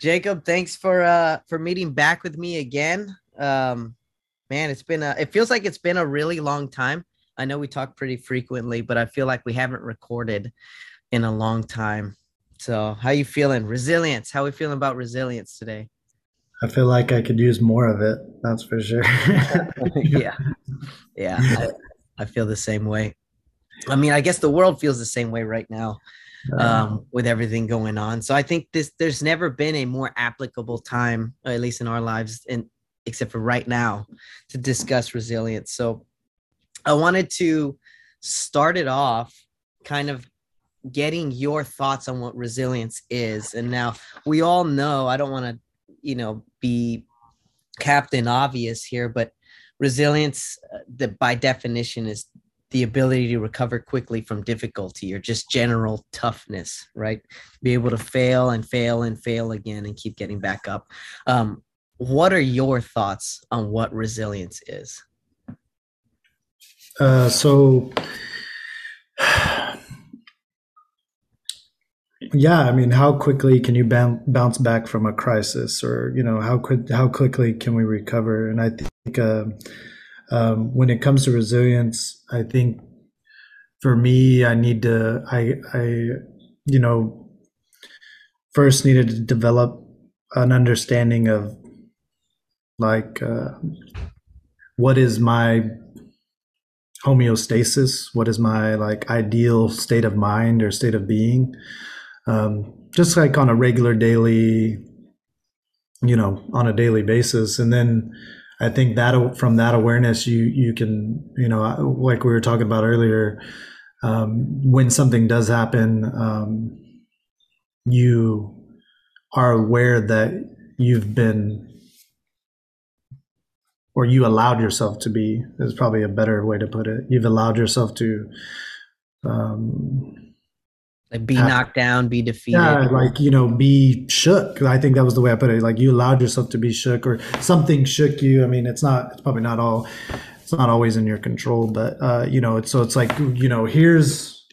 Jacob, thanks for uh for meeting back with me again. Um man, it's been a it feels like it's been a really long time. I know we talk pretty frequently, but I feel like we haven't recorded in a long time. So, how you feeling? Resilience. How we feeling about resilience today? I feel like I could use more of it. That's for sure. yeah, yeah. I, I, feel the same way. I mean, I guess the world feels the same way right now, um, with everything going on. So I think this there's never been a more applicable time, at least in our lives, and except for right now, to discuss resilience. So I wanted to start it off, kind of getting your thoughts on what resilience is. And now we all know. I don't want to you know be captain obvious here but resilience uh, that by definition is the ability to recover quickly from difficulty or just general toughness right? Be able to fail and fail and fail again and keep getting back up. Um, what are your thoughts on what resilience is? Uh, so yeah i mean how quickly can you bounce back from a crisis or you know how quick how quickly can we recover? And i think uh, um, when it comes to resilience i think for me i need to i i you know first needed to develop an understanding of like uh, what is my homeostasis what is my like ideal state of mind or state of being um, just like on a regular daily, you know, on a daily basis. And then I think that from that awareness, you you can, you know, like we were talking about earlier, um, when something does happen, um, you are aware that you've been or you allowed yourself to be is probably a better way to put it. You've allowed yourself to um, like be knocked down, be defeated. Yeah, like you know, be shook. I think that was the way I put it. Like you allowed yourself to be shook, or something shook you. I mean, it's not. It's probably not all. It's not always in your control, but uh, you know, it's so it's like you know, here's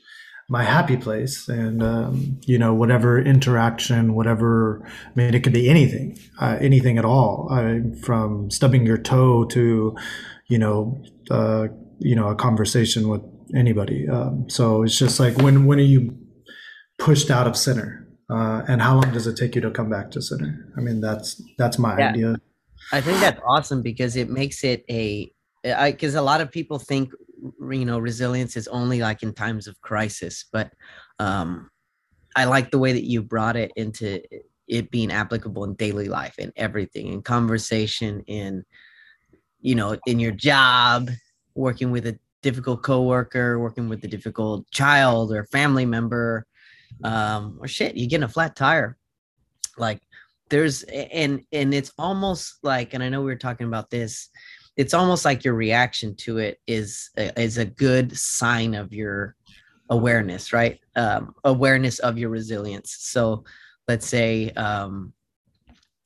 my happy place, and um, you know, whatever interaction, whatever. I mean, it could be anything, uh, anything at all, uh, from stubbing your toe to, you know, uh, you know, a conversation with anybody. Um, so it's just like when when are you pushed out of center. Uh, and how long does it take you to come back to center? I mean that's that's my yeah. idea. I think that's awesome because it makes it a because a lot of people think you know resilience is only like in times of crisis. But um i like the way that you brought it into it being applicable in daily life in everything in conversation in you know in your job working with a difficult coworker working with a difficult child or family member um, or shit, you get a flat tire. Like there's and and it's almost like, and I know we were talking about this. It's almost like your reaction to it is is a good sign of your awareness, right? Um, awareness of your resilience. So let's say um,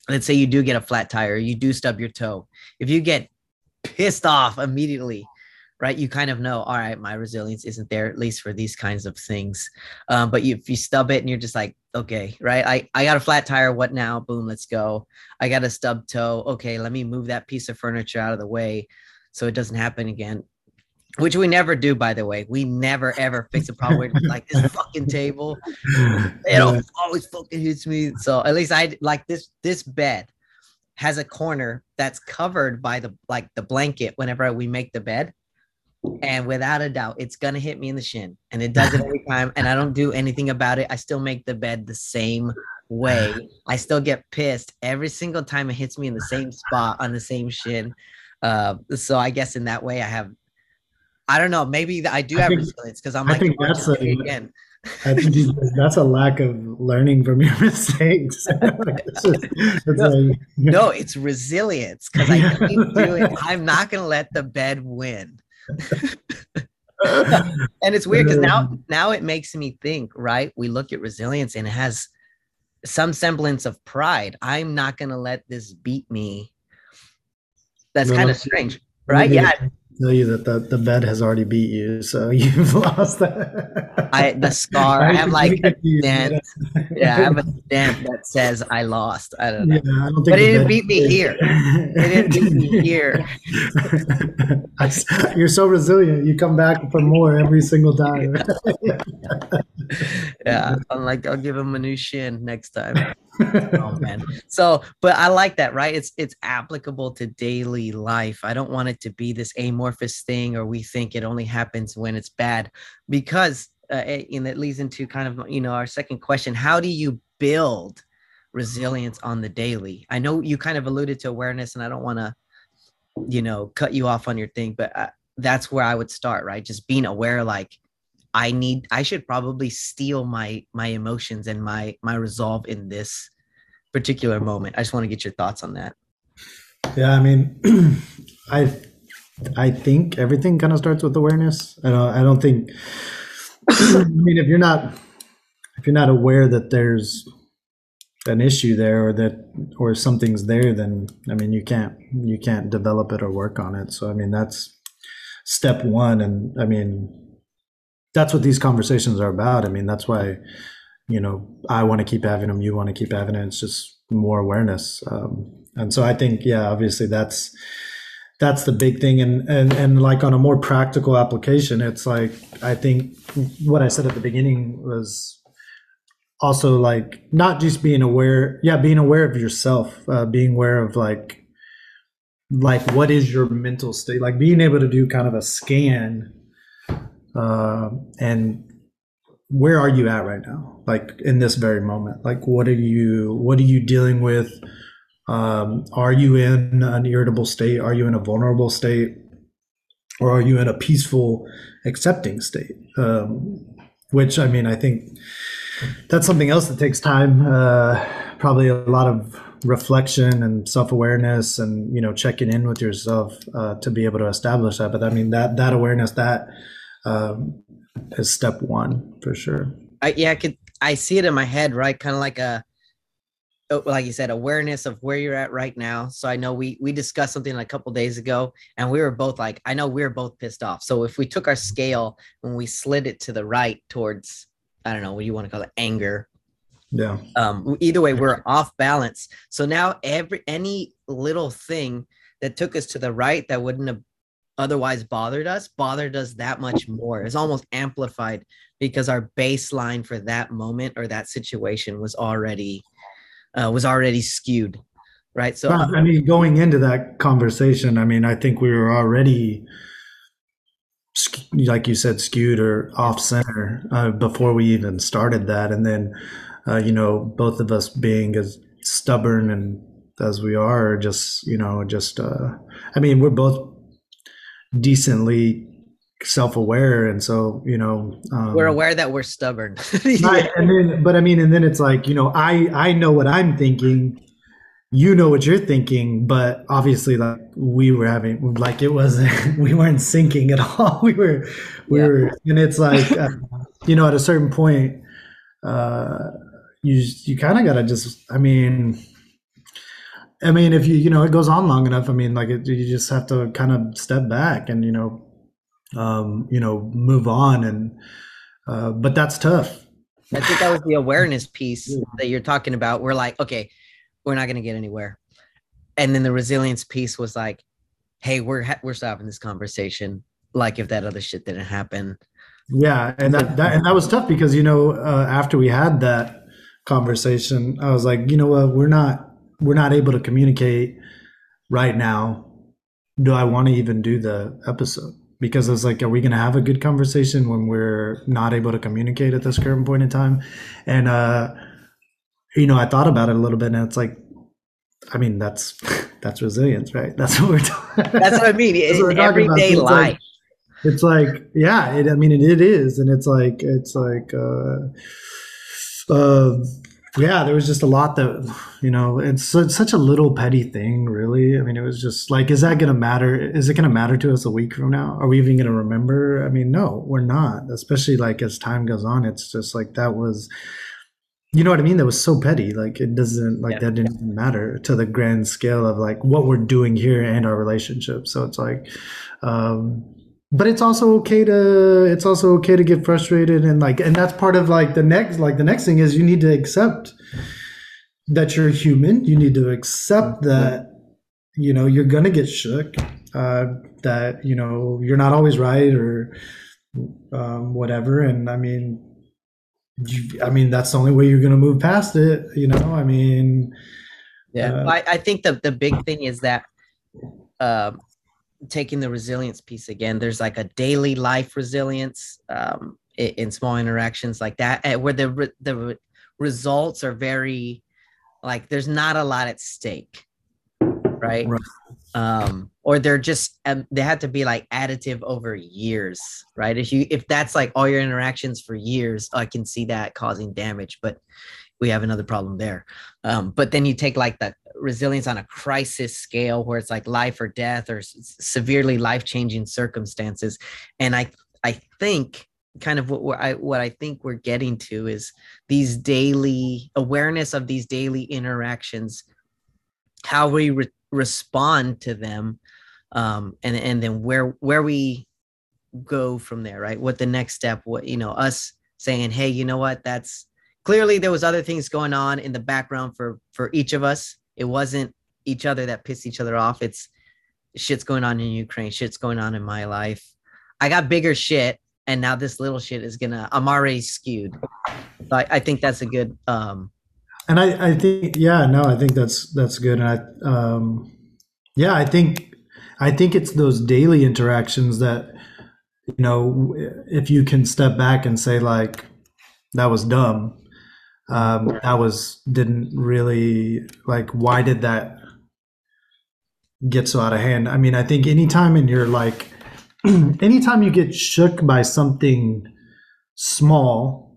let's say you do get a flat tire, you do stub your toe. If you get pissed off immediately right? You kind of know, all right, my resilience isn't there, at least for these kinds of things. Um, but you, if you stub it and you're just like, okay, right? I, I got a flat tire. What now? Boom, let's go. I got a stub toe. Okay, let me move that piece of furniture out of the way so it doesn't happen again. Which we never do, by the way. We never ever fix a problem with like this fucking table. It always fucking hits me. So at least I like this this bed has a corner that's covered by the like the blanket whenever we make the bed and without a doubt it's gonna hit me in the shin and it does it every time and i don't do anything about it i still make the bed the same way i still get pissed every single time it hits me in the same spot on the same shin uh, so i guess in that way i have i don't know maybe i do I have think, resilience because i'm like I think that's a, again I think that's a lack of learning from your mistakes. it's just, it's no, like, no, it's resilience because I keep doing. I'm not going to let the bed win. and it's weird because now now it makes me think right we look at resilience and it has some semblance of pride i'm not going to let this beat me that's no, kind of strange right? Yeah. Tell you that the, the bed has already beat you, so you've lost that. I the scar. I have like a dent. Yeah, I have a dent that says I lost. I don't know. Yeah, I don't but it didn't beat me here. It didn't beat me here. You're so resilient. You come back for more every single time. yeah, I'm like, I'll give him a new shin next time oh man. So, but I like that, right? It's it's applicable to daily life. I don't want it to be this amorphous thing, or we think it only happens when it's bad, because uh, and it leads into kind of you know our second question: How do you build resilience on the daily? I know you kind of alluded to awareness, and I don't want to, you know, cut you off on your thing, but I, uh, that's where I would start, right? Just being aware, like I need I should probably steel my my emotions and my my resolve in this particular moment. I just want to get your thoughts on that. Yeah, I mean, I I think everything kind of starts with awareness. I don't I don't think I mean if you're not if you're not aware that there's an issue there or that or something's there then I mean you can't you can't develop it or work on it. So I mean that's step 1 and I mean that's what these conversations are about. I mean, that's why, you know, I want to keep having them. You want to keep having it. It's just more awareness. Um, and so I think, yeah, obviously that's, that's the big thing. And, and, and like on a more practical application, it's like, I think what I said at the beginning was also like not just being aware. Yeah. Being aware of yourself, uh, being aware of like, like what is your mental state? Like being able to do kind of a scan uh, and where are you at right now? Like in this very moment like what are you what are you dealing with? Um, are you in an irritable state? Are you in a vulnerable state? Or are you in a peaceful accepting state? Um, which i mean i think that's something else that takes time. Uh, probably a lot of reflection and self-awareness and you know checking in with yourself uh, to be able to establish that. But i mean that that awareness that um, as step one for sure. I, yeah, I could. I see it in my head, right? Kind of like a, oh, like you said, awareness of where you're at right now. So I know we we discussed something a couple days ago, and we were both like, I know we are both pissed off. So if we took our scale and we slid it to the right towards, I don't know what you want to call it, anger. Yeah. Um. Either way, we're off balance. So now every any little thing that took us to the right that wouldn't have otherwise bothered us bothered us that much more. It's almost amplified because our baseline for that moment or that situation was already uh, was already skewed right? So i mean going into that conversation i mean i think we were already like you said skewed or off center uh, before we even started that. And then uh, you know both of us being as stubborn and as we are just you know just uh, i mean we're both decently self-aware. And so you know um, we're aware that we're stubborn. Right, and then but i mean and then it's like you know i i know what i'm thinking. You know what you're thinking. But obviously like we were having like it wasn't we weren't syncing at all. We were we yeah. were and it's like uh, you know at a certain point uh you you kind of gotta just i mean I mean, if you you know it goes on long enough, I mean, like it, you just have to kind of step back and you know, um, you know, move on. And uh, but that's tough. I think that was the awareness piece that you're talking about. We're like, okay, we're not going to get anywhere, and then the resilience piece was like, hey, we're ha- we're stopping this conversation. Like if that other shit didn't happen. Yeah, and that, that and that was tough because you know uh, after we had that conversation, I was like, you know what, we're not we're not able to communicate right now. Do i want to even do the episode? Because it's like are we going to have a good conversation when we're not able to communicate at this current point in time? And uh you know i thought about it a little bit and it's like i mean that's that's resilience right? That's what we're talking that's what i mean. It's everyday so life like, it's like yeah it, i mean it, it is. And it's like it's like uh uh yeah there was just a lot that you know it's, it's, such a little petty thing really i mean it was just like is that gonna matter is it gonna matter to us a week from now are we even gonna remember i mean no we're not especially like as time goes on it's just like that was you know what I mean? That was so petty. Like it doesn't like Yeah. that didn't even matter to the grand scale of like what we're doing here and our relationship. So it's like, um, but it's also okay to it's also okay to get frustrated and like and that's part of like the next like the next thing is you need to accept that you're human. You need to accept that you know you're gonna get shook. Uh, that you know you're not always right or um, whatever. And I mean, you, I mean that's the only way you're gonna move past it. You know, I mean, Yeah, Uh, I, I think the the big thing is that uh, taking the resilience piece again. There's like a daily life resilience um, in, in small interactions like that, eh, where the re- the re- results are very like there's not a lot at stake, right? Right. Um, or they're just um, they have to be like additive over years, right? If you if that's like all your interactions for years, I can see that causing damage, but we have another problem there. Um, but then you take like the resilience on a crisis scale where it's like life or death or s- severely life changing circumstances. And I, I think kind of what I, what I think we're getting to is these daily awareness of these daily interactions, how we re- respond to them. Um, and, and then where, where we go from there, right? What the next step, what, you know, us saying, Hey, you know what, that's, clearly there was other things going on in the background for for each of us. It wasn't each other that pissed each other off. It's shit's going on in ukraine. Shit's going on in my life. I got bigger shit and now this little shit is gonna i'm already skewed. So I, I think that's a good um and I, I think yeah no i think that's that's good. And i um yeah i think i think it's those daily interactions that you know if you can step back and say like that was dumb um that was didn't really like why did that get so out of hand? I mean i think anytime in your like anytime you get shook by something small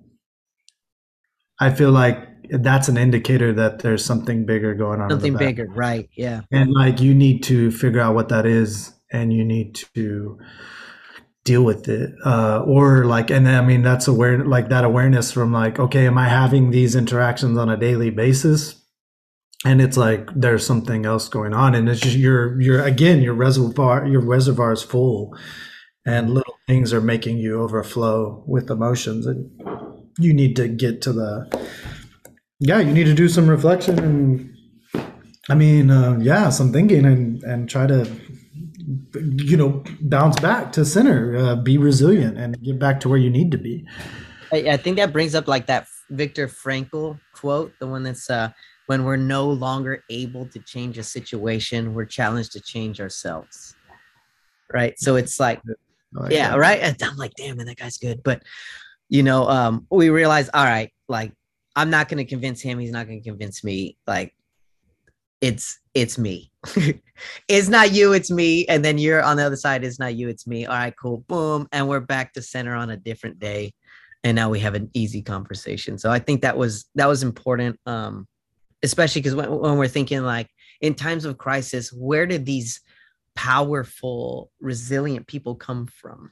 i feel like that's an indicator that there's something bigger going on something bigger right yeah. And like you need to figure out what that is and you need to deal with it uh or like and i mean that's aware like that awareness from like okay am i having these interactions on a daily basis? And it's like there's something else going on and it's just you're you're again your reservoir your reservoir is full and little things are making you overflow with emotions and you need to get to the yeah you need to do some reflection and i mean uh, yeah some thinking and and try to you know bounce back to center uh, be resilient and get back to where you need to be I, I think that brings up like that Viktor Frankl quote, the one that's uh, when we're no longer able to change a situation, we're challenged to change ourselves. Right. So it's like, like yeah, that. right. And I'm like, damn, man, that guy's good. But you know, um, we realize, all right, like I'm not gonna convince him, he's not gonna convince me. Like it's it's me. it's not you, it's me. And then you're on the other side, it's not you, it's me. All right, cool. Boom. And we're back to center on a different day. And now we have an easy conversation. So I think that was that was important. Um, especially because when, when we're thinking like in times of crisis, where did these powerful, resilient people come from?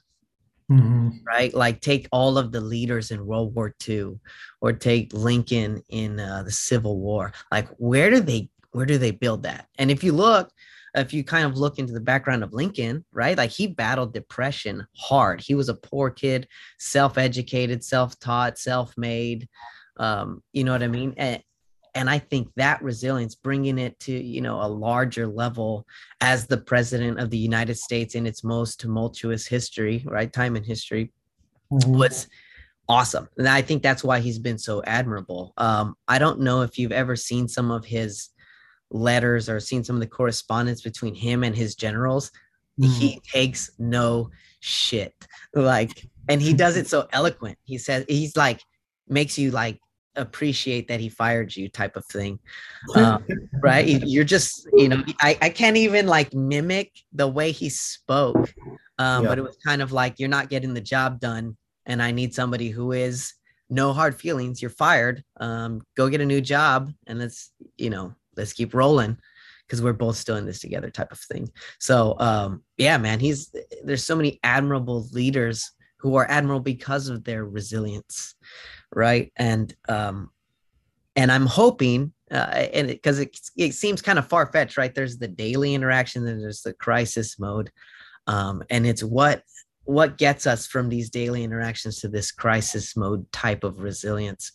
Mhm. right? Like take all of the leaders in World War II, or take Lincoln in uh, the Civil War. Like where do they where do they build that? And if you look, if you kind of look into the background of Lincoln, right? Like he battled depression hard. He was a poor kid, self-educated, self-taught, self-made. Um, you know what I mean? And, and I think that resilience, bringing it to you know a larger level, as the president of the United States in its most tumultuous history, right? Time in history Mhm. was awesome. And I think that's why he's been so admirable. Um, I don't know if you've ever seen some of his letters or seen some of the correspondence between him and his generals. He takes no shit. Like, and he does it so eloquent. He says, he's like, makes you like appreciate that he fired you type of thing um, right You- you're just you know I, I can't even like mimic the way he spoke um, Yeah. but it was kind of like you're not getting the job done and i need somebody who is no hard feelings you're fired um, go get a new job and let's you know let's keep rolling because we're both still in this together type of thing so um, yeah man he's there's so many admirable leaders who are admirable because of their resilience right and um and I'm hoping, uh, and because it, it, it, seems kind of far fetched, right? There's the daily interaction, then there's the crisis mode, um, and it's what what gets us from these daily interactions to this crisis mode type of resilience.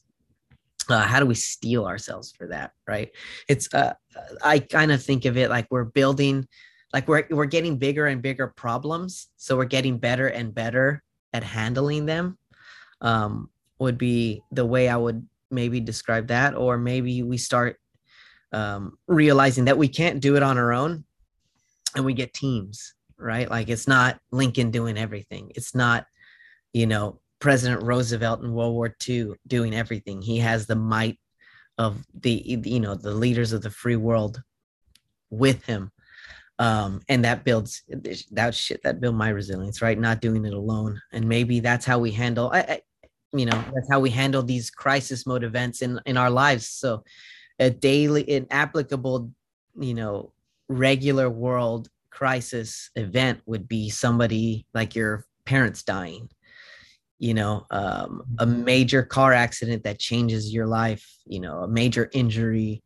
Uh, how do we steel ourselves for that? Right? It's uh, I kind of think of it like we're building, like we're we're getting bigger and bigger problems, so we're getting better and better at handling them. Um, would be the way I would maybe describe that or maybe we start um, realizing that we can't do it on our own and we get teams right like it's not lincoln doing everything it's not you know president roosevelt in world war ii doing everything. He has the might of the you know the leaders of the free world with him. Um and that builds that shit that build my resilience right? Not doing it alone. And maybe that's how we handle I, I, you know that's how we handle these crisis mode events in in our lives. So a daily an applicable you know regular world crisis event would be somebody like your parents dying you know um, a mm-hmm. major car accident that changes your life you know a major injury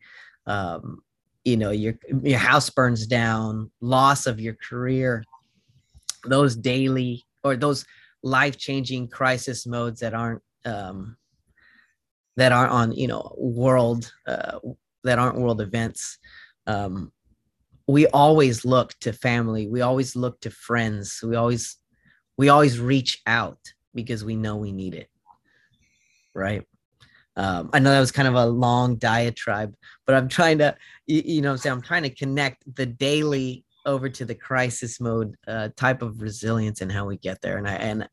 um, you know your your house burns down loss of your career those daily or those life changing crisis modes that aren't um, that aren't on you know world uh, that aren't world events. Um, we always look to family. We always look to friends. We always we always reach out because we know we need it. Right. Um, I know that was kind of a long diatribe, but I'm trying to, you, you know, I'm trying to connect the daily over to the crisis mode uh, type of resilience and how we get there. And I and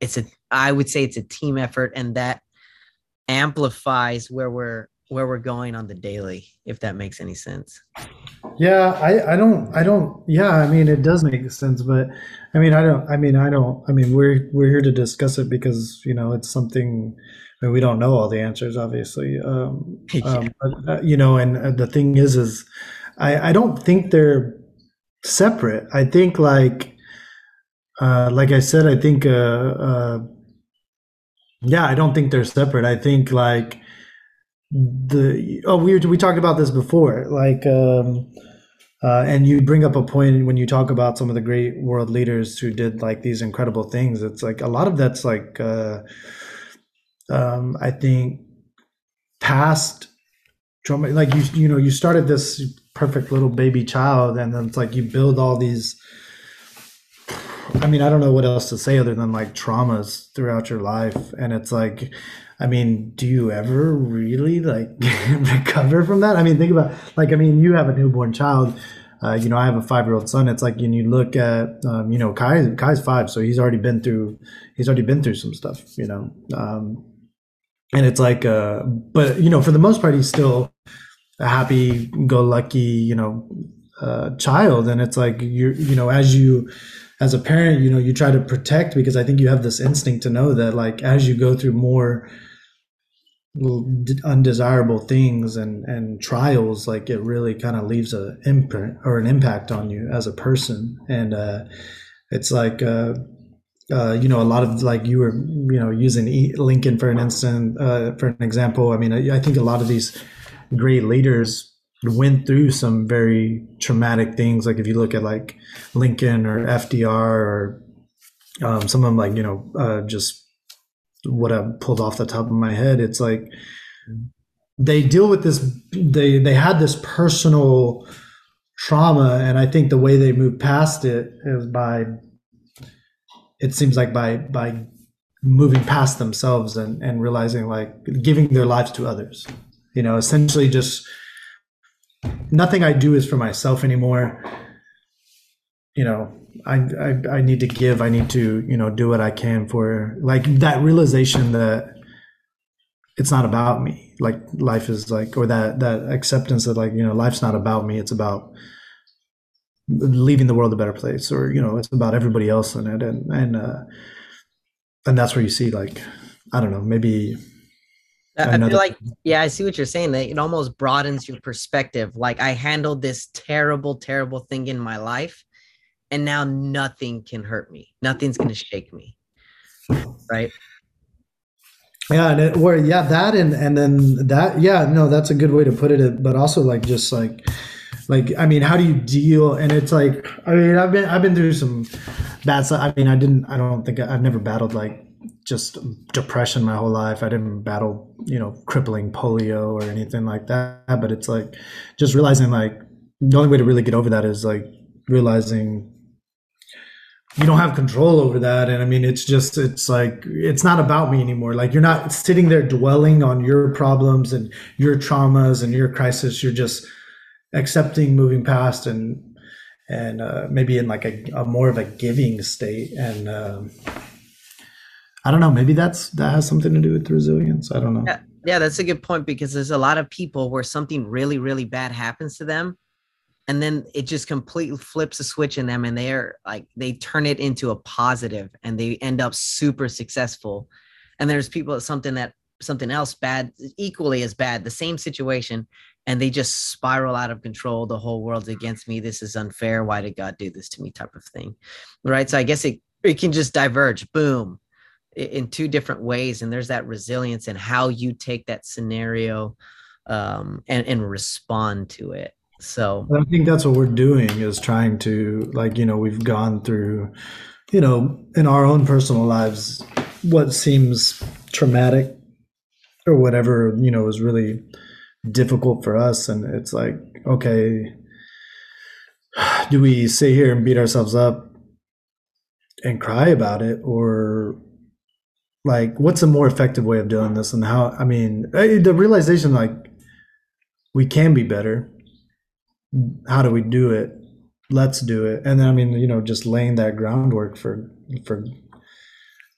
it's a I would say it's a team effort, and that amplifies where we're where we're going on the daily, if that makes any sense. Yeah, I, I don't I don't yeah, I mean it does make sense, but I mean I don't I mean I don't I mean we're we're here to discuss it because you know it's something I mean, we don't know all the answers obviously. Um, yeah. um but, uh, you know and uh, the thing is is I I don't think they're separate. I think like uh, like I said, I think, uh, uh, yeah, I don't think they're separate. I think like the oh we we talked about this before, like, um, uh, and you bring up a point when you talk about some of the great world leaders who did like these incredible things. It's like a lot of that's like, uh, um, I think, past trauma. Like you, you know, you started this perfect little baby child, and then it's like you build all these I mean, I don't know what else to say other than like traumas throughout your life. And it's like, I mean, do you ever really like recover from that? I mean, think about like, I mean, you have a newborn child. Uh, you know, I have a five year old son. It's like, when you look at, um, you know, Kai, Kai's five, so he's already been through, he's already been through some stuff, you know. Um, and it's like, uh, but, you know, for the most part, he's still a happy go lucky, you know, uh, child. And it's like, you you know, as you, as a parent, you know, you try to protect because I think you have this instinct to know that like as you go through more undesirable things and and trials like it really kind of leaves a imprint or an impact on you as a person and uh it's like uh uh, you know, a lot of like you were, you know, using Lincoln for an instant, uh, for an example. I mean, I, I think a lot of these great leaders went through some very traumatic things. Like if you look at like Lincoln or FDR or um, some of them, like you know, uh, just what I pulled off the top of my head. It's like mm-hmm. they deal with this. They they had this personal trauma, and I think the way they moved past it is by. It seems like by by moving past themselves and and realizing like giving their lives to others. You know, essentially just nothing I do is for myself anymore. You know, I, I I need to give. I need to you know do what I can for like that realization that it's not about me. Like life is like, or that that acceptance that like you know life's not about me. It's about leaving the world a better place, or you know, it's about everybody else in it, and and uh, and that's where you see like I don't know maybe I feel like, yeah, I see what you're saying. That it almost broadens your perspective. Like I handled this terrible, terrible thing in my life, and now nothing can hurt me. Nothing's gonna shake me. Right. Yeah, and it, or yeah, that and and then that yeah, no, that's a good way to put it. But also like just like like I mean, how do you deal? And it's like I mean, I've been I've been through some bad stuff. I mean, I didn't. I don't think I, I've never battled like just depression my whole life. I didn't battle you know crippling polio or anything like that. But it's like just realizing like the only way to really get over that is like realizing you don't have control over that. And i mean it's just it's like it's not about me anymore. Like you're not sitting there dwelling on your problems and your traumas and your crisis. You're just accepting moving past and and uh, maybe in like a, a, more of a giving state. And um, i don't know. Maybe that's that has something to do with resilience. I don't know. Yeah, yeah that's a good point because there's a lot of people where something really really bad happens to them and then it just completely flips a switch in them and they're like they turn it into a positive and they end up super successful. And there's people something that something else bad equally as bad the same situation and they just spiral out of control the whole world's against me this is unfair why did god do this to me type of thing right? So i guess it it can just diverge boom in two different ways and there's that resilience and how you take that scenario um, and and respond to it so I think that's what we're doing is trying to like, you know, we've gone through, you know, in our own personal lives, what seems traumatic or whatever, you know, is really difficult for us. And it's like, okay, do we sit here and beat ourselves up and cry about it? Or like what's a more effective way of doing this? And how i mean the realization like we can be better how do we do it? Let's do it. And then I mean, you know, just laying that groundwork for for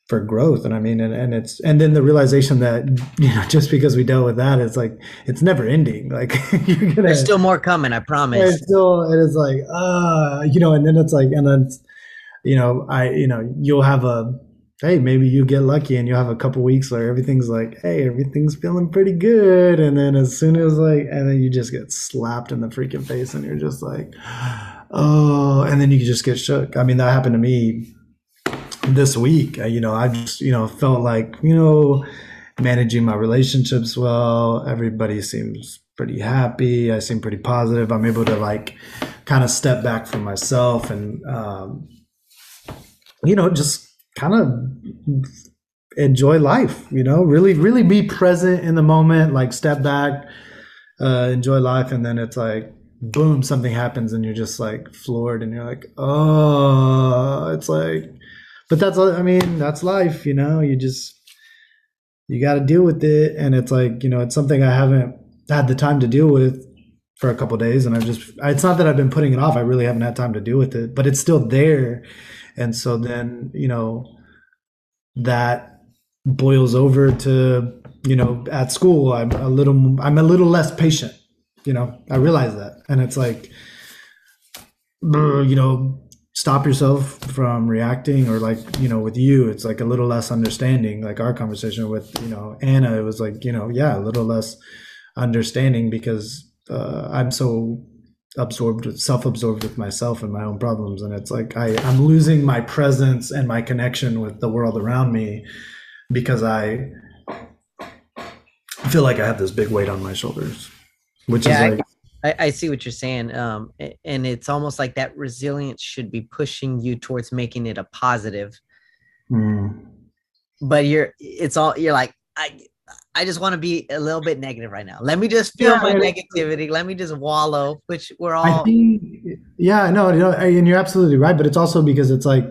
for growth. And I mean, and, and it's and then the realization that you know, just because we dealt with that, it's like it's never ending. Like you're gonna, there's still more coming. I promise. It's still, it is like, uh, you know, and then it's like, and then, you know, I, you know, you'll have a hey, maybe you get lucky and you have a couple weeks where everything's like, hey, everything's feeling pretty good. And then as soon as like, and then you just get slapped in the freaking face and you're just like, oh, and then you just get shook. I mean, that happened to me this week. You know, I just, you know, felt like, you know, managing my relationships well. Everybody seems pretty happy. I seem pretty positive. I'm able to like kind of step back from myself and, um, you know, just kind of enjoy life you know? Really really be present in the moment like step back uh enjoy life and then it's like boom something happens and you're just like floored and you're like oh it's like but that's i mean that's life you know? You just you got to deal with it and it's like you know it's something i haven't had the time to deal with for a couple days and i've just it's not that i've been putting it off i really haven't had time to deal with it but it's still there and so then you know that boils over to you know at school i'm a little i'm a little less patient you know i realize that. And it's like you know stop yourself from reacting or like you know with you it's like a little less understanding like our conversation with you know anna it was like you know yeah a little less understanding because uh, i'm so absorbed with self-absorbed with myself and my own problems. And it's like I, i'm losing my presence and my connection with the world around me because i feel like i have this big weight on my shoulders which yeah, is like I, I, see what you're saying. Um, and it's almost like that resilience should be pushing you towards making it a positive. Mm. but you're it's all you're like i I just want to be a little bit negative right now. Let me just feel yeah, my negativity. Let me just wallow, which we're all. Think, yeah, no, you know, and you're absolutely right. But it's also because it's like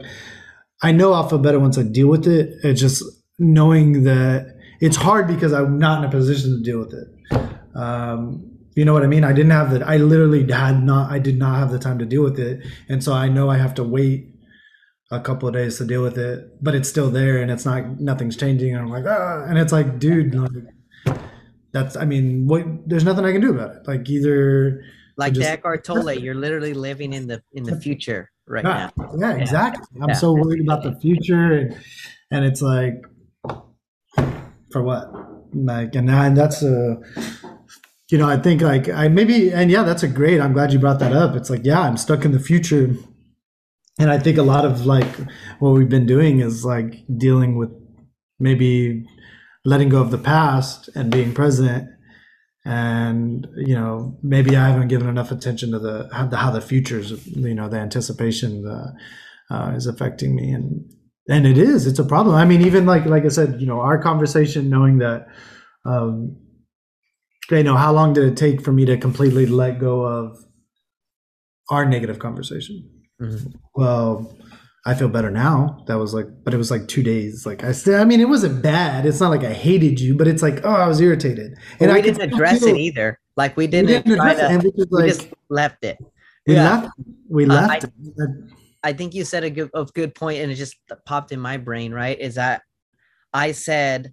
I know I'll feel better once I deal with it. It's just knowing that it's hard because I'm not in a position to deal with it. Um, you know what I mean? I didn't have that. I literally had not. I did not have the time to deal with it, and so I know I have to wait a couple of days to deal with it, but it's still there and it's not nothing's changing. And I'm like, ah, and it's like, dude, like, that's I mean, what there's nothing I can do about it. Like either like just, Eckhart Tolle, you're literally living in the in the future right yeah, now. Yeah, exactly. I'm yeah. so worried about the future and and it's like for what? Like and, and that's a you know, I think like I maybe and yeah, that's a great. I'm glad you brought that up. It's like, yeah, I'm stuck in the future and I think a lot of like what we've been doing is like dealing with maybe letting go of the past and being present. And you know maybe i haven't given enough attention to the how the, how the futures you know the anticipation uh, uh, is affecting me. And and it is it's a problem. I mean even like like i said you know our conversation knowing that um you know how long did it take for me to completely let go of our negative conversation Mhm. well i feel better now that was like but it was like two days like i still i mean it wasn't bad it's not like i hated you but it's like oh i was irritated And I we could didn't address feel- it either. Like we we didn't, didn't try address it, to. and we just we just left it. we yeah. left we Uh, left I- I think you said a good, a good point, and it just popped in my brain. Right? Is that I said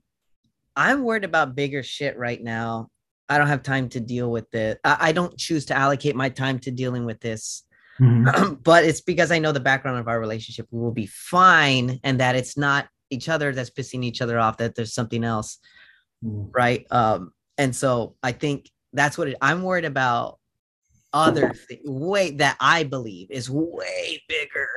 I'm worried about bigger shit right now. I don't have time to deal with it. I, I don't choose to allocate my time to dealing with this. Mhm. but it's because I know the background of our relationship. We will be fine, and that it's not each other that's pissing each other off. That there's something else, Mhm. right? Um, and so I think that's what it, I'm worried about. Other thi- way that I believe is way bigger.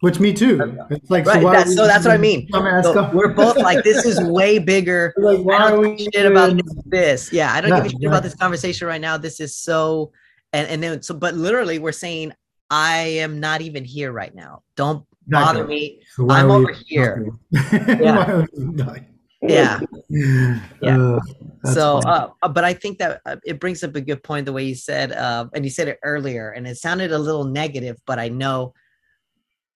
which me too it's like Right, are that's- so that's what I mean. So we're both like, this is way bigger. like I why don't give we a shit about this. Yeah, I don't Yeah, give a shit about this conversation right now. This is so, and and then so, but literally, we're saying I am not even here right now. Don't bother Exactly. me. So I'm over here. Yeah. Why are we talking? Yeah. Yeah. Uh, so, uh, uh, but I think that uh, it brings up a good point the way you said, uh, and you said it earlier, and it sounded a little negative, but I know,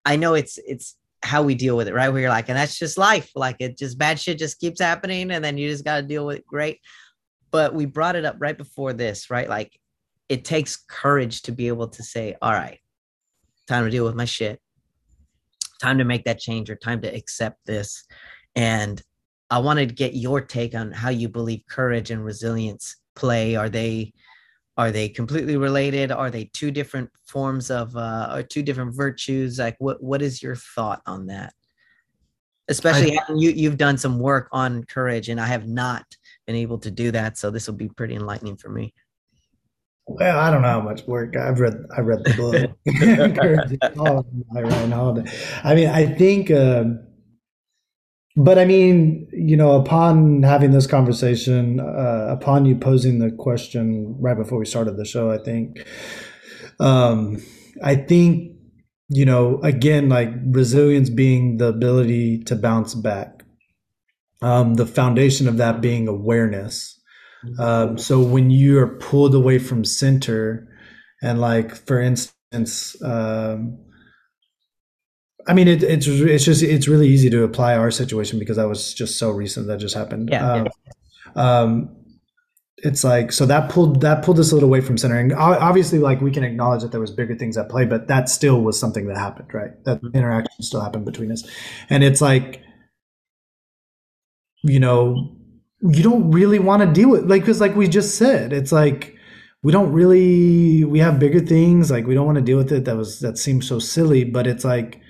I know it's it's how we deal with it, right? Where you're like, and that's just life. Like it just bad shit just keeps happening, and then you just got to deal with it. Great, but we brought it up right before this, right? Like it takes courage to be able to say, all right, time to deal with my shit, time to make that change, or time to accept this, and I wanted to get your take on how you believe courage and resilience play. Are they are they completely related? Are they two different forms of uh or two different virtues? Like what what is your thought on that? Especially having you you've done some work on courage and I have not been able to do that. So this will be pretty enlightening for me. Well, I don't know how much work I've read. I read the book. Courage is Calling by Ryan Holiday. I mean, I think, um, but I mean, you know, upon having this conversation, uh, upon you posing the question right before we started the show, I think, um, I think, you know, again, like resilience being the ability to bounce back. Um, the foundation of that being awareness. Um, so when you are pulled away from center, and like for instance, um, I mean it, it's it's just it's really easy to apply our situation because that was just so recent that just happened. Yeah, Um, um, it's like so that pulled that pulled us a little away from center, and obviously, like we can acknowledge that there was bigger things at play, but that still was something that happened, right? That Mhm. interaction still happened between us, and it's like, you know, you don't really want to deal with like because like we just said it's like we don't really we have bigger things like we don't want to deal with it that was that seems so silly but it's like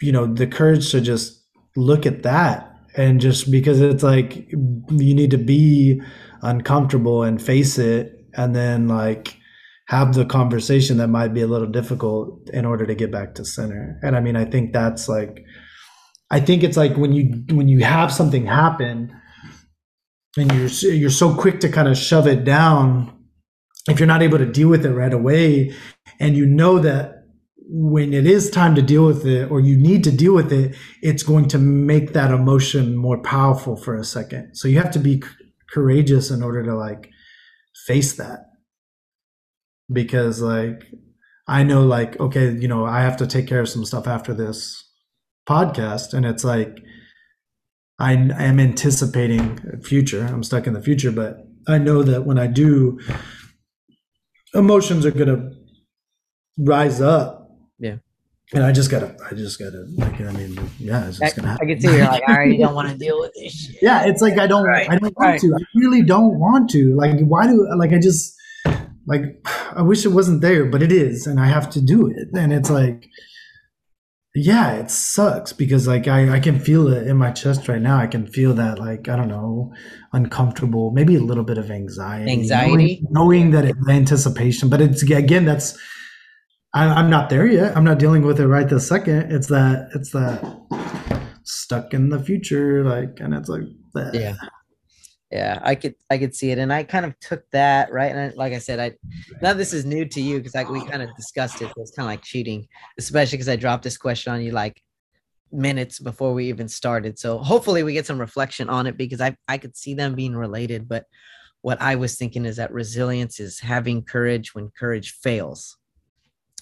you know the courage to just look at that and just because it's like you need to be uncomfortable and face it and then like have the conversation that might be a little difficult in order to get back to center. And i mean i think that's like I think it's like when you when you have something happen and you're you're so quick to kind of shove it down if you're not able to deal with it right away and you know that when it is time to deal with it or you need to deal with it it's going to make that emotion more powerful for a second. So you have to be courageous in order to like face that. Because like I know like okay you know I have to take care of some stuff after this podcast and it's like I am anticipating future. I'm stuck in the future, but I know that when I do, emotions are gonna rise up. Yeah. And I just gotta, I just gotta, like, I mean, yeah, it's I, just gonna I happen. can see you're like, I already don't want to deal with this shit. yeah, it's like I don't, Right, I don't want right. to. I really don't want to. Like, why do, like, I just, like, I wish it wasn't there, but it is, and I have to do it. And it's like, yeah, it sucks because like I, I can feel it in my chest right now. I can feel that like I don't know, uncomfortable, maybe a little bit of anxiety, Anxiety? knowing, knowing that it's anticipation. But it's again, that's I, I'm not there yet. I'm not dealing with it right this second. It's that it's that stuck in the future like and it's like bleh. yeah yeah i could i could see it and i kind of took that right and I, like i said i now this is new to you because like we kind of discussed it it's kind of like cheating especially because i dropped this question on you like minutes before we even started so hopefully we get some reflection on it because i i could see them being related but what i was thinking is that resilience is having courage when courage fails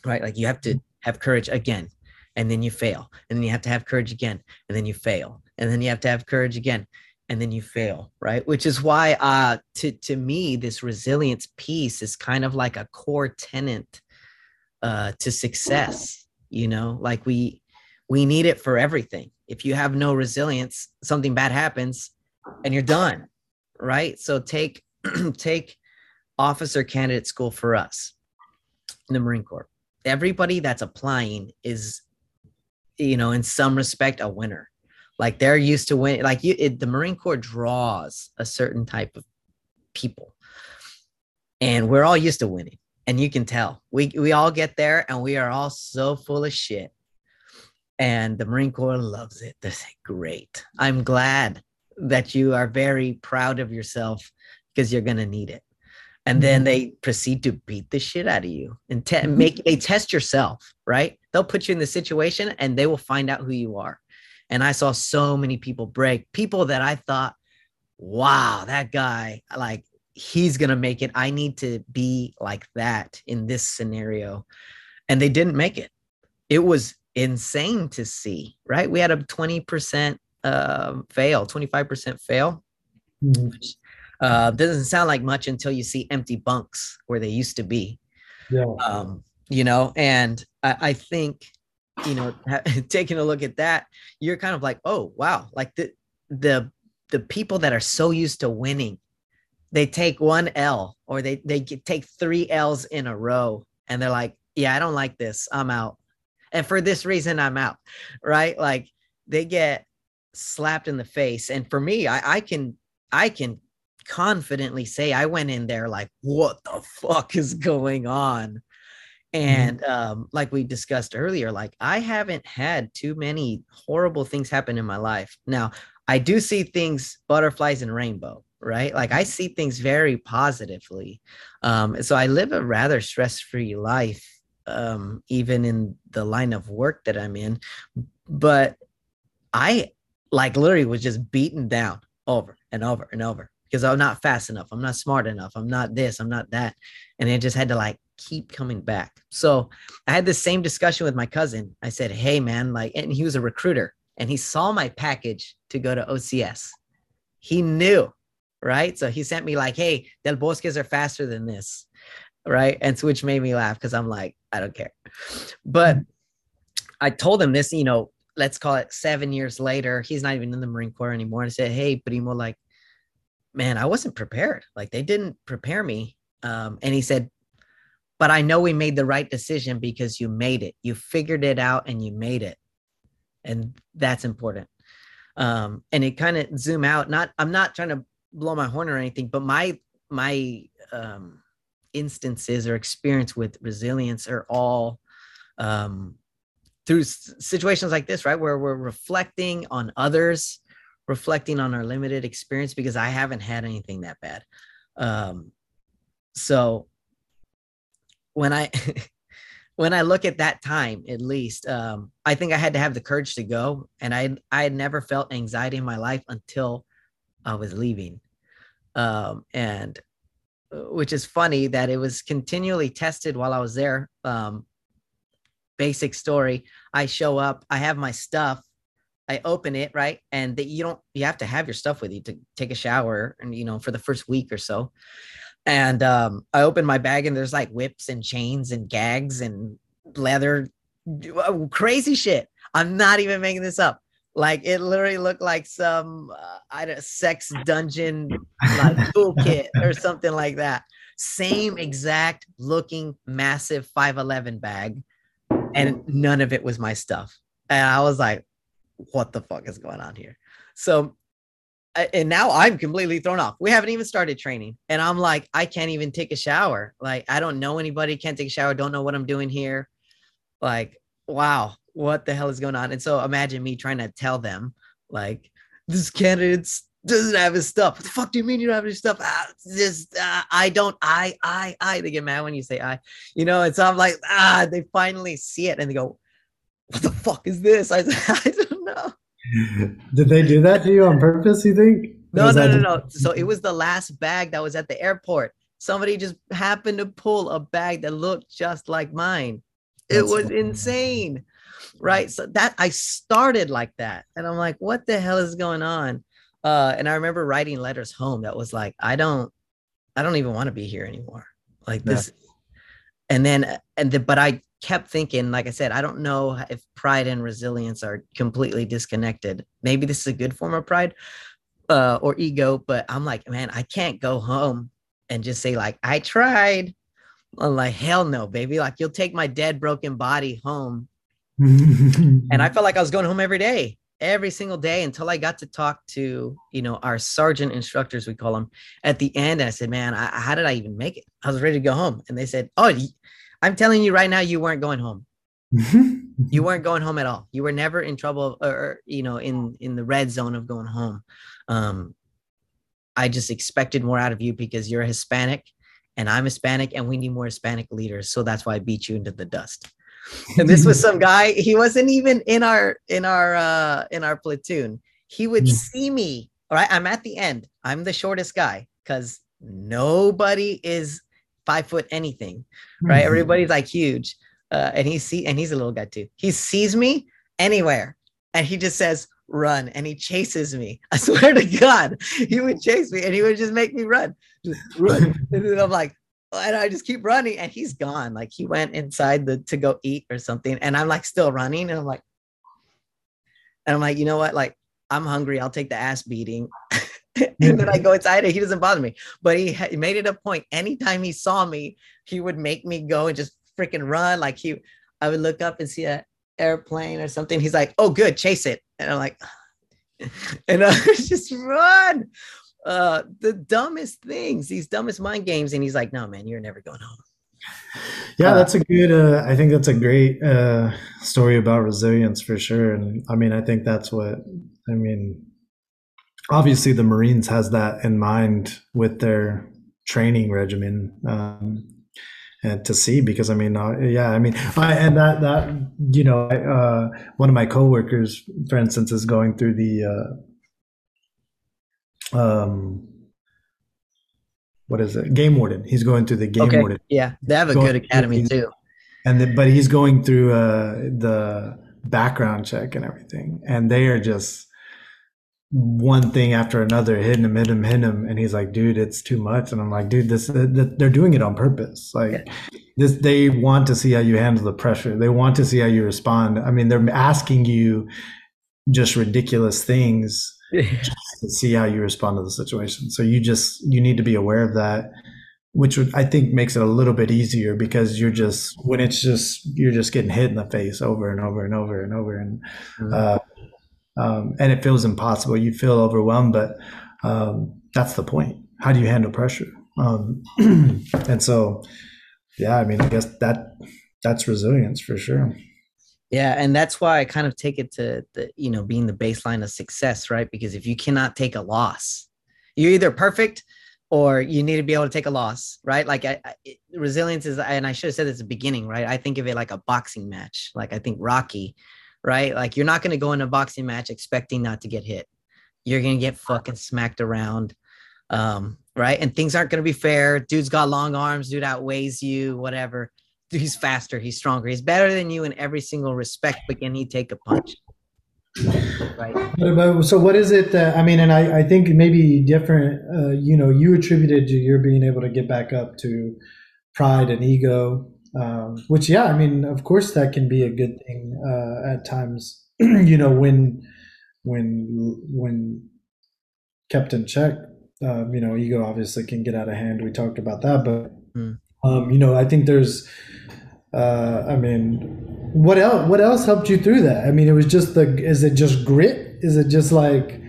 right like you have to have courage again and then you fail and then you have to have courage again and then you fail and then you have to have courage again and then you fail right? Which is why uh to to me this resilience piece is kind of like a core tenant uh to success you know? Like we we need it for everything. If you have no resilience something bad happens and you're done right? So take take officer candidate school for us in the marine corps. Everybody that's applying is you know in some respect a winner like they're used to win. Like you, it, the Marine Corps draws a certain type of people, and we're all used to winning. And you can tell we we all get there, and we are all so full of shit. And the Marine Corps loves it. They say, "Great! I'm glad that you are very proud of yourself because you're gonna need it." and then mm-hmm. they proceed to beat the shit out of you and te- mm-hmm. make they test yourself right they'll put you in the situation and they will find out who you are and I saw so many people break, people that I thought, wow, that guy, like, he's going to make it. I need to be like that in this scenario. And they didn't make it. It was insane to see, right? We had a 20% uh, fail, 25% fail. Mm-hmm. Which, uh, doesn't sound like much until you see empty bunks where they used to be. Yeah. Um, you know, and I, I think you know taking a look at that you're kind of like oh wow. Like the the the people that are so used to winning they take one l or they they take three l's in a row and they're like yeah i don't like this. I'm out. And for this reason i'm out right? Like they get slapped in the face. And for me i i can i can confidently say i went in there like what the fuck is going on. And um, like we discussed earlier, like I haven't had too many horrible things happen in my life. Now, I do see things, butterflies and rainbow, right? Like I see things very positively. Um, so I live a rather stress free life, um, even in the line of work that I'm in. But I like literally was just beaten down over and over and over because I'm not fast enough. I'm not smart enough. I'm not this. I'm not that. And I just had to like keep coming back. So I had the same discussion with my cousin. I said, Hey, man, like, and he was a recruiter and he saw my package to go to OCS. He knew, right? So he sent me, like, Hey, Del Bosques are faster than this, right? And so, which made me laugh because I'm like, I don't care. But I told him this, you know, let's call it seven years later. He's not even in the Marine Corps anymore. And I said, Hey, Primo, like, man, I wasn't prepared. Like, they didn't prepare me. Um, and he said, but I know we made the right decision because you made it. You figured it out and you made it. And that's important. Um, and it kind of zoom out. Not I'm not trying to blow my horn or anything, but my my um instances or experience with resilience are all um through situations like this, right? Where we're reflecting on others, reflecting on our limited experience because I haven't had anything that bad. Um, so when I when I look at that time, at least, um, I think I had to have the courage to go, and I I had never felt anxiety in my life until I was leaving, um, and uh, which is funny that it was continually tested while I was there. Um, basic story: I show up, I have my stuff, I open it right, and that you don't you have to have your stuff with you to take a shower, and you know for the first week or so. And um, I opened my bag and there's like whips and chains and gags and leather, crazy shit. I'm not even making this up. Like it literally looked like some uh, I don't sex dungeon like toolkit or something like that. Same exact looking massive 511 bag, and none of it was my stuff. And I was like, what the fuck is going on here? So and now I'm completely thrown off. We haven't even started training. And I'm like, I can't even take a shower. Like, I don't know anybody, can't take a shower, don't know what I'm doing here. Like, wow, what the hell is going on? And so imagine me trying to tell them like this candidate doesn't have his stuff. What the fuck do you mean you don't have your stuff? Ah, just uh, I don't. I I I. They get mad when you say I. You know, it's I'm like ah. They finally see it and they go, "What the fuck is this?" I I don't know. Did they do that to you on purpose? You think? No, no, no, no. So it was the last bag that was at the airport. Somebody just happened to pull a bag that looked just like mine. It That's was funny. insane. Right. So that I started like that. And I'm like, what the hell is going on? Uh, and I remember writing letters home that was like, I don't, I don't even want to be here anymore. Like this. Yeah. And then, and the, but I kept thinking, like I said, I don't know if pride and resilience are completely disconnected. Maybe this is a good form of pride uh, or ego, but I'm like, man, I can't go home and just say like, I tried. I'm like, hell no, baby. Like you'll take my dead, broken body home. and I felt like I was going home every day every single day until I got to talk to, you know, our sergeant instructors, we call them at the end. And I said, man, I, how did I even make it? I was ready to go home. And they said, oh, I'm telling you right now, you weren't going home. you weren't going home at all. You were never in trouble or, you know, in, in the red zone of going home. Um, I just expected more out of you because you're Hispanic and I'm Hispanic and we need more Hispanic leaders. So that's why I beat you into the dust and this was some guy he wasn't even in our in our uh in our platoon he would mm. see me all right i'm at the end i'm the shortest guy because nobody is five foot anything right mm-hmm. everybody's like huge uh, and he see and he's a little guy too he sees me anywhere and he just says run and he chases me i swear to god he would chase me and he would just make me run run and i'm like and I just keep running and he's gone. Like he went inside the to go eat or something. And I'm like still running. And I'm like, and I'm like, you know what? Like, I'm hungry. I'll take the ass beating. and then I go inside and he doesn't bother me. But he, made it a point. Anytime he saw me, he would make me go and just freaking run. Like he, I would look up and see an airplane or something. He's like, oh, good, chase it. And I'm like, and I just run uh the dumbest things, these dumbest mind games. And he's like, no, man, you're never going home. Yeah, uh, that's a good. Uh, I think that's a great uh, story about resilience for sure. And I mean, I think that's what I mean. Obviously, the Marines has that in mind with their training regimen, um, and to see because I mean, uh, yeah, I mean, I, and that that you know, uh, one of my coworkers, for instance, is going through the uh, um what is it? Game warden. He's going through the game okay. warden. yeah they have a good academy through, too. And the, but he's going through uh the background check and everything and they are just one thing after another hitting him hitting him hitting him. And he's like dude it's too much. And i'm like dude this they're doing it on purpose. Like this they want to see how you handle the pressure. They want to see how you respond. I mean they're asking you just ridiculous things to see how you respond to the situation. So you just you need to be aware of that, which would, I think makes it a little bit easier because you're just when it's just you're just getting hit in the face over and over and over and over. And mm-hmm. uh, um, and it feels impossible. You feel overwhelmed, but um, that's the point. How do you handle pressure? Um, and so, yeah, I mean, I guess that that's resilience for sure. Yeah, and that's why I kind of take it to the you know being the baseline of success, right? Because if you cannot take a loss, you're either perfect or you need to be able to take a loss, right? Like I, I, resilience is, and I should have said this at the beginning, right? I think of it like a boxing match. Like I think Rocky, right? Like you're not going to go in a boxing match expecting not to get hit. You're going to get fucking smacked around, um, right? And things aren't going to be fair. Dude's got long arms. Dude outweighs you, whatever he's faster, he's stronger, he's better than you in every single respect, but can he take a punch? Right. So what is it that I mean, and I, I think maybe different. Uh, you know, you attributed to your being able to get back up to pride and ego, um, which yeah, I mean, of course that can be a good thing uh, at times. you know, when when when kept in check, um, you know, ego obviously can get out of hand. We talked about that, but mm. um, you know, I think there's uh, I mean, what else? What else helped you through that? I mean, it was just the. Is it just grit? Is it just like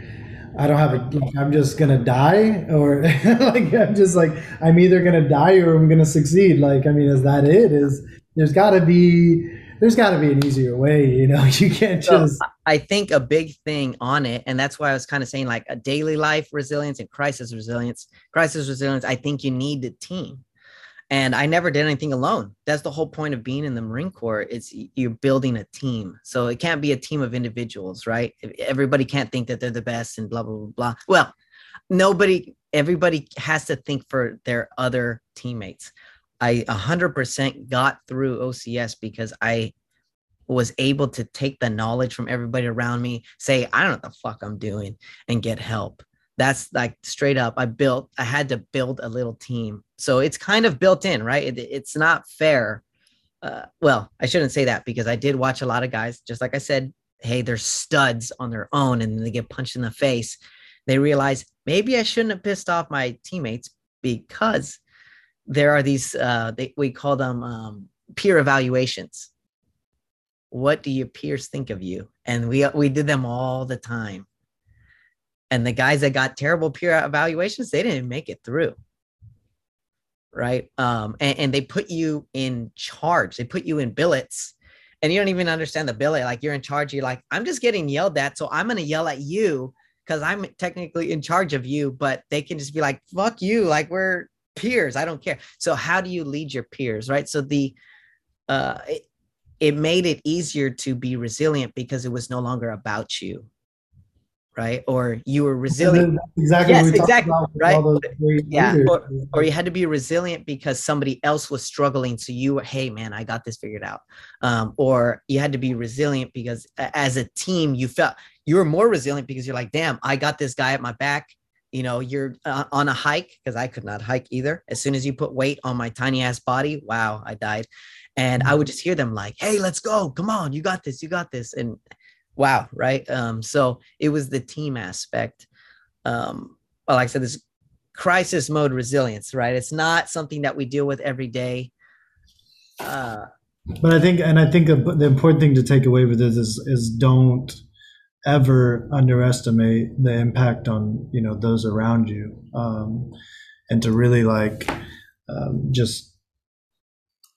I don't have a. Like, I'm just gonna die, or like I'm just like I'm either gonna die or I'm gonna succeed. Like I mean, is that it? Is there's got to be there's got to be an easier way. You know, you can't just. So I think a big thing on it, and that's why I was kind of saying like a daily life resilience and crisis resilience. Crisis resilience, I think you need the team. And I never did anything alone. That's the whole point of being in the Marine Corps. It's you're building a team. So it can't be a team of individuals, right? Everybody can't think that they're the best and blah, blah, blah, blah. Well, nobody, everybody has to think for their other teammates. I 100% got through OCS because I was able to take the knowledge from everybody around me, say, I don't know what the fuck I'm doing, and get help. That's like straight up. I built, I had to build a little team. So it's kind of built in, right? It, it's not fair. Uh, well, I shouldn't say that because I did watch a lot of guys, just like I said, hey, they're studs on their own and then they get punched in the face. They realize maybe I shouldn't have pissed off my teammates because there are these uh, they, we call them um, peer evaluations what do your peers think of you and we we did them all the time and the guys that got terrible peer evaluations they didn't make it through. Right? Um and, and they put you in charge. They put you in billets. And you don't even understand the billet. Like you're in charge. You're like i'm just getting yelled at so i'm going to yell at you because i'm technically in charge of you but they can just be like fuck you. Like we're peers. I don't care. So how do you lead your peers, right? So the uh it, it made it easier to be resilient because it was no longer about you right? Or you were resilient. exactly yes exactly right? yeah or, or you had to be resilient because somebody else was struggling. So you were hey man i got this figured out. Um, or you had to be resilient because as a team you felt you were more resilient because you're like damn i got this guy at my back. You know you're uh, on a hike because i could not hike either. As soon as you put weight on my tiny ass body wow i died. And i would just hear them like hey let's go. Come on. You got this. You got this. And wow right? Um so it was the team aspect. Um well like i said this crisis mode resilience right? It's not something that we deal with every day. Uh but i think and i think the important thing to take away with this is is don't ever underestimate the impact on you know those around you. Um, and to really like um, just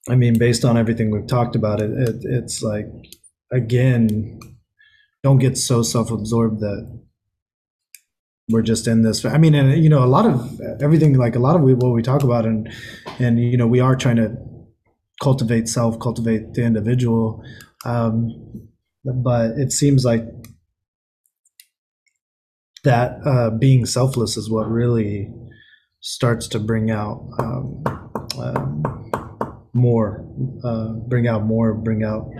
i mean based on everything we've talked about it, it it's like again don't get so self-absorbed that we're just in this. I mean and you know a lot of everything like a lot of what we talk about and and you know we are trying to cultivate self cultivate the individual um, but it seems like that uh, being selfless is what really starts to bring out um, uh, more, uh, bring out more, bring out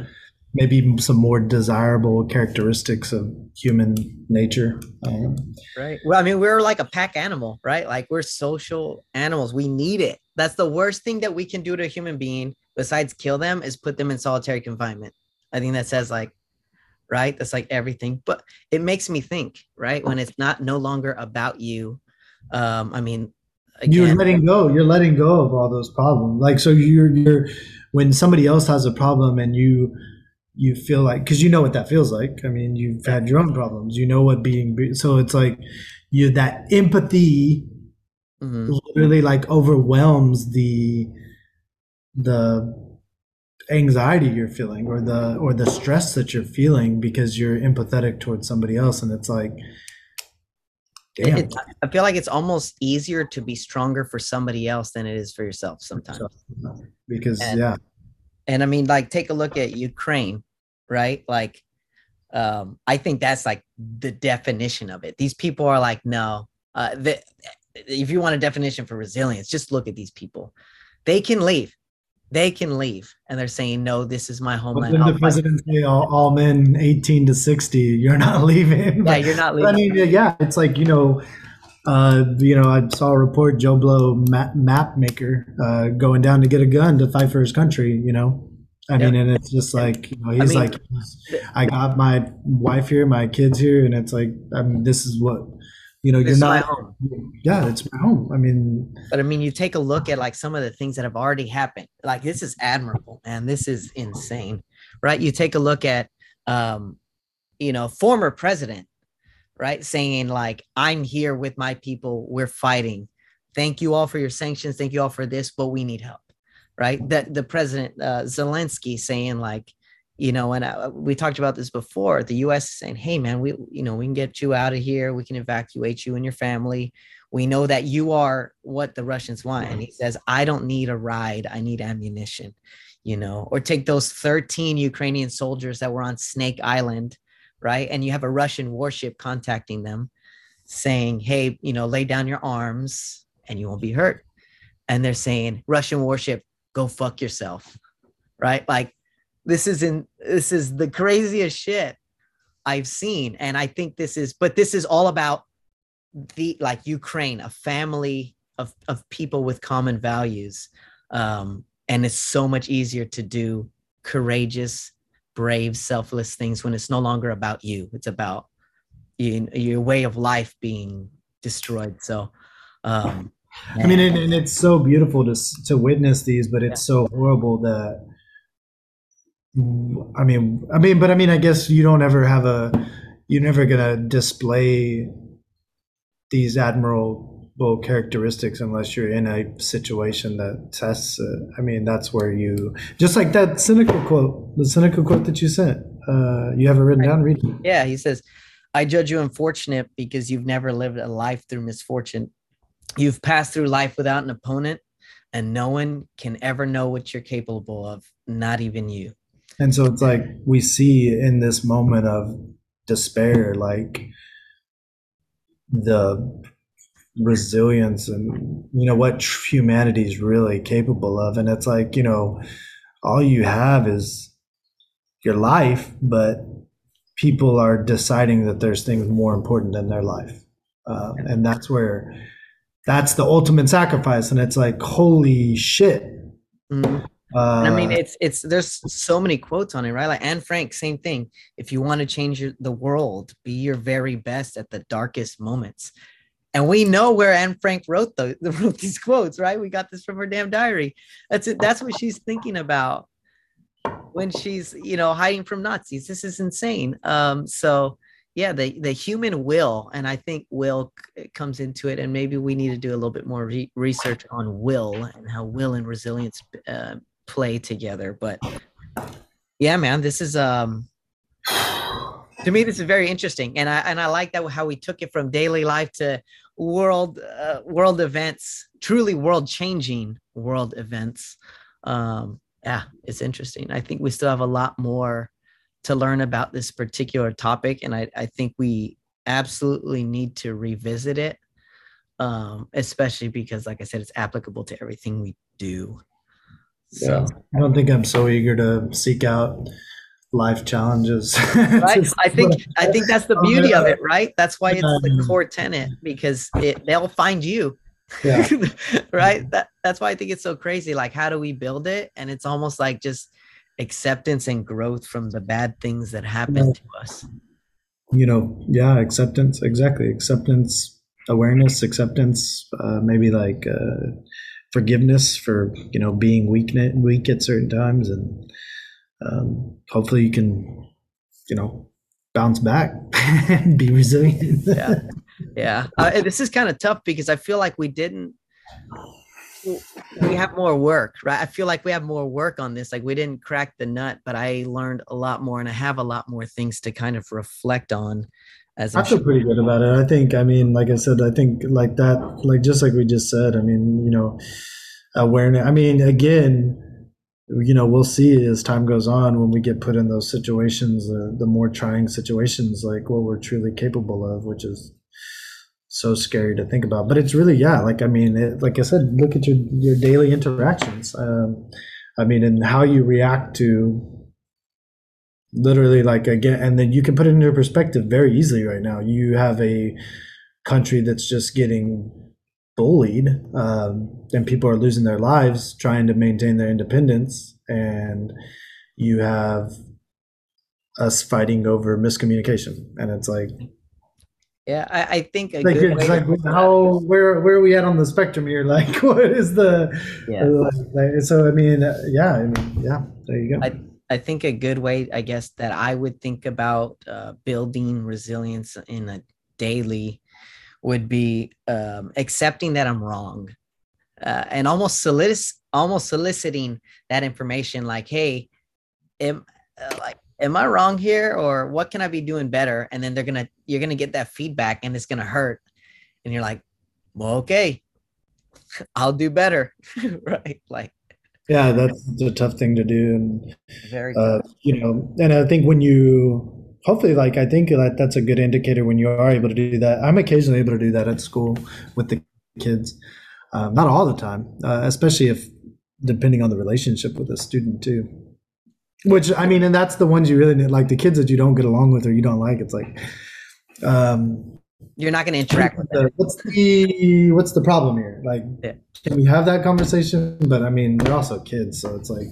maybe some more desirable characteristics of human nature. Um, right. Well, I mean, we're like a pack animal, right? Like we're social animals. We need it. That's the worst thing that we can do to a human being besides kill them is put them in solitary confinement. I think that says like right? That's like everything. But it makes me think, right? When it's not no longer about you. Um, I mean, again, you're letting go. You're letting go of all those problems. Like so, you're you're when somebody else has a problem and you you feel like because you know what that feels like. I mean, you've had your own problems. You know what being so it's like you that empathy mm-hmm. literally like overwhelms the the anxiety you're feeling or the or the stress that you're feeling because you're empathetic towards somebody else and it's like damn. It, i feel like it's almost easier to be stronger for somebody else than it is for yourself sometimes because and, yeah and i mean like take a look at ukraine right? Like um i think that's like the definition of it. These people are like no uh the, if you want a definition for resilience just look at these people. They can leave. They can leave. And they're saying no this is my homeland well, the president say all, all, men 18 to 60 you're not leaving. Yeah you're not leaving i mean yeah it's like you know uh, you know i saw a report joe blow map, map maker uh, going down to get a gun to fight for his country you know I mean, and it's just like you know, he's I mean, like, I got my wife here, my kids here, and it's like, I mean, this is what you know, you're not. home. Yeah, it's my home. I mean, but I mean, you take a look at like some of the things that have already happened. Like this is admirable, and this is insane, right? You take a look at, um, you know, former president, right, saying like, "I'm here with my people. We're fighting. Thank you all for your sanctions. Thank you all for this, but we need help." Right? That the president uh, Zelensky saying like, you know, and I, we talked about this before. The U.S. is saying, "Hey, man, we you know we can get you out of here. We can evacuate you and your family. We know that you are what the Russians want." And he says, "I don't need a ride. I need ammunition." You know, or take those 13 Ukrainian soldiers that were on Snake Island, right? And you have a Russian warship contacting them, saying, "Hey, you know, lay down your arms and you won't be hurt." And they're saying, "Russian warship, go fuck yourself," right? Like this is in this is the craziest shit I've seen. And I think this is, but this is all about the like Ukraine, a family of, of people with common values. Um, and it's so much easier to do courageous, brave, selfless things when it's no longer about you. It's about you, your way of life being destroyed. So, um, I mean, and, and, it's so beautiful to to witness these, but it's so horrible that I mean, I mean, but I mean, I guess you don't ever have a, you're never gonna display these admirable characteristics unless you're in a situation that tests it. I mean, that's where you, just like that Seneca quote, the Seneca quote that you sent. Uh, you have it written down. Read it. Yeah, he says, "I judge you unfortunate because you've never lived a life through misfortune. You've passed through life without an opponent." And no one can ever know what you're capable of, not even you. And so it's like we see in this moment of despair, like the resilience and you know what humanity is really capable of and it's like you know all you have is your life but people are deciding that there's things more important than their life uh, and that's where that's the ultimate sacrifice and it's like holy shit mm-hmm. Uh, I mean, it's it's there's so many quotes on it, right? Like Anne Frank, same thing. If you want to change your, the world, be your very best at the darkest moments. And we know where Anne Frank wrote the wrote these quotes, right? We got this from her damn diary. That's it. That's what she's thinking about when she's you know hiding from Nazis. This is insane. Um, so yeah, the the human will, and I think will comes into it, and maybe we need to do a little bit more re- research on will and how will and resilience uh, play together. But yeah, man, this is um to me this is very interesting, and I and I like that how we took it from daily life to world uh, world events, truly world changing world events. Um, yeah, it's interesting. I think we still have a lot more to learn about this particular topic, and I I think we absolutely need to revisit it um, especially because, like I said, it's applicable to everything we do. So yeah. I don't think I'm so eager to seek out life challenges. right. I think I think that's the beauty of it, right? That's why it's the core tenant because it they'll find you. Yeah. right. That that's why I think it's so crazy. Like, how do we build it? And it's almost like just acceptance and growth from the bad things that happen yeah. to us. You know, yeah, acceptance, exactly. Acceptance, awareness, acceptance, uh, maybe like uh, forgiveness for you know being weak weak at certain times, and um, hopefully you can you know bounce back and be resilient. yeah, yeah. Uh, this is kind of tough because I feel like we didn't. We have more work, right? I feel like we have more work on this. Like we didn't crack the nut, but I learned a lot more, and I have a lot more things to kind of reflect on as I feel pretty good about it. I think, I mean, like I said, I think like that, like just like we just said, I mean, you know, awareness. I mean, again, you know, we'll see as time goes on when we get put in those situations, uh, the more trying situations, like what we're truly capable of, which is so scary to think about. But it's really, yeah, like I mean, it, like I said, look at your your daily interactions. Um, I mean, and how you react to literally like again and then you can put it into perspective very easily right now you have a country that's just getting bullied um, and people are losing their lives trying to maintain their independence and you have us fighting over miscommunication and it's like yeah i, I think like, like how where where are we at on the spectrum here? Like what is the yeah. like, so i mean yeah i mean yeah there you go. I, I think a good way, I guess, that I would think about uh, building resilience in a daily would be um, accepting that I'm wrong, uh, and almost solic- almost soliciting that information like hey am, uh, like am i wrong here or what can i be doing better? And then they're gonna you're gonna get that feedback and it's gonna hurt. And you're like well okay i'll do better. Right like yeah that's a tough thing to do. And very uh, you know and i think when you hopefully like i think that that's a good indicator when you are able to do that. I'm occasionally able to do that at school with the kids um, not all the time uh, especially if depending on the relationship with the student too which i mean and that's the ones you really need like the kids that you don't get along with or you don't like it's like um you're not going to interact with them. what's the what's the problem here like Yeah. can we have that conversation but i mean they're also kids so it's like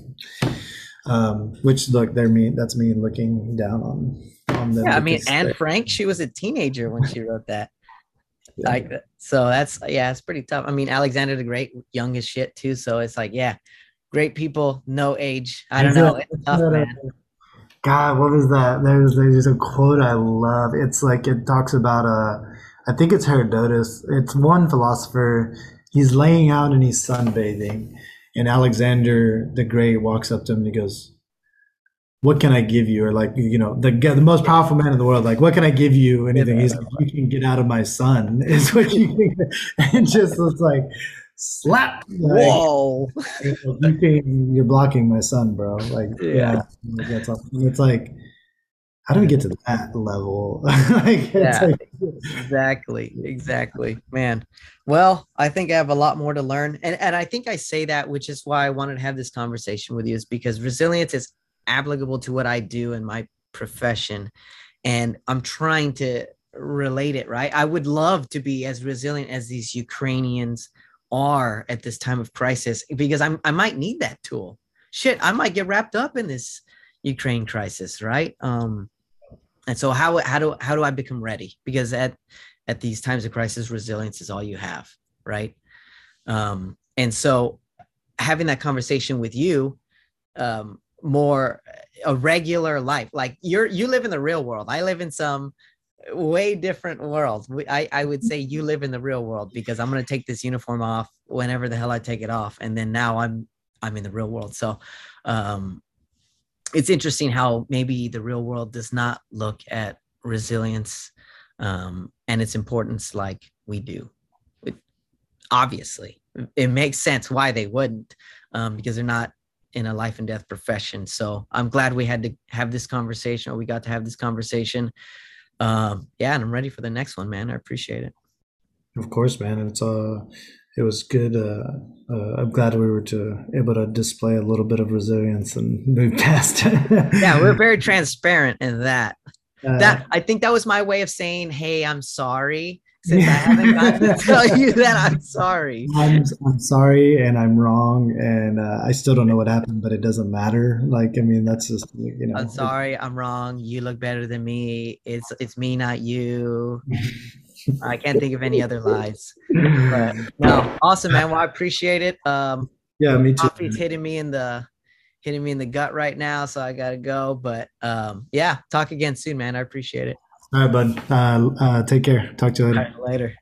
um which look they're me that's me looking down on on them yeah i mean anne frank she was a teenager when she wrote that yeah. like so that's yeah it's pretty tough i mean alexander the great young as shit too so it's like yeah great people no age i don't know tough is that a- man God, what was that? There's there's a quote I love. It's like it talks about uh I think it's Herodotus. It's one philosopher. He's laying out and he's sunbathing, and Alexander the Great walks up to him and he goes, "What can I give you?" Or like you know the the most powerful man in the world. Like, what can I give you? Anything? He's like, "You can get out of my sun." Is what you can. And just looks like slap. Like, whoa you can, you're blocking my sun, bro. Like, Yeah. yeah, that's it's like, how do we get to that level? like, Yeah. like, exactly exactly man well i think i have a lot more to learn and, and i think i say that which is why i wanted to have this conversation with you is because resilience is applicable to what i do in my profession and i'm trying to relate it right i would love to be as resilient as these ukrainians are at this time of crisis because i'm i might need that tool. Shit i might get wrapped up in this ukraine crisis right? Um and so how how do how do i become ready? Because at at these times of crisis resilience is all you have right? Um and so having that conversation with you um more a regular life like you're you live in the real world. I live in some way different world i i would say you live in the real world because i'm going to take this uniform off whenever the hell i take it off and then now i'm i'm in the real world so um it's interesting how maybe the real world does not look at resilience um, and its importance like we do. It, obviously, it makes sense why they wouldn't, um, because they're not in a life and death profession. So I'm glad we had to have this conversation, or we got to have this conversation. Um, yeah, and I'm ready for the next one, man. I appreciate it. of course, man. It's uh, it was good. Uh, uh, I'm glad we were to able to display a little bit of resilience and move past. it. Yeah, we're very transparent in that. Uh, That I think that was my way of saying, "Hey, I'm sorry." Since I haven't gotten to tell you that I'm sorry. I'm, I'm sorry and I'm wrong and uh, I still don't know what happened, but it doesn't matter. Like, I mean, that's just, you know. I'm sorry, I'm wrong. You look better than me. It's it's me, not you. I can't think of any other lies. But no, awesome, man. Well, I appreciate it. Um, yeah, me too. coffee's hitting me in the hitting me in the gut right now, so I gotta go. But um, yeah, talk again soon, man. I appreciate it. All right, bud. Uh, uh, take care. Talk to you later. right, later.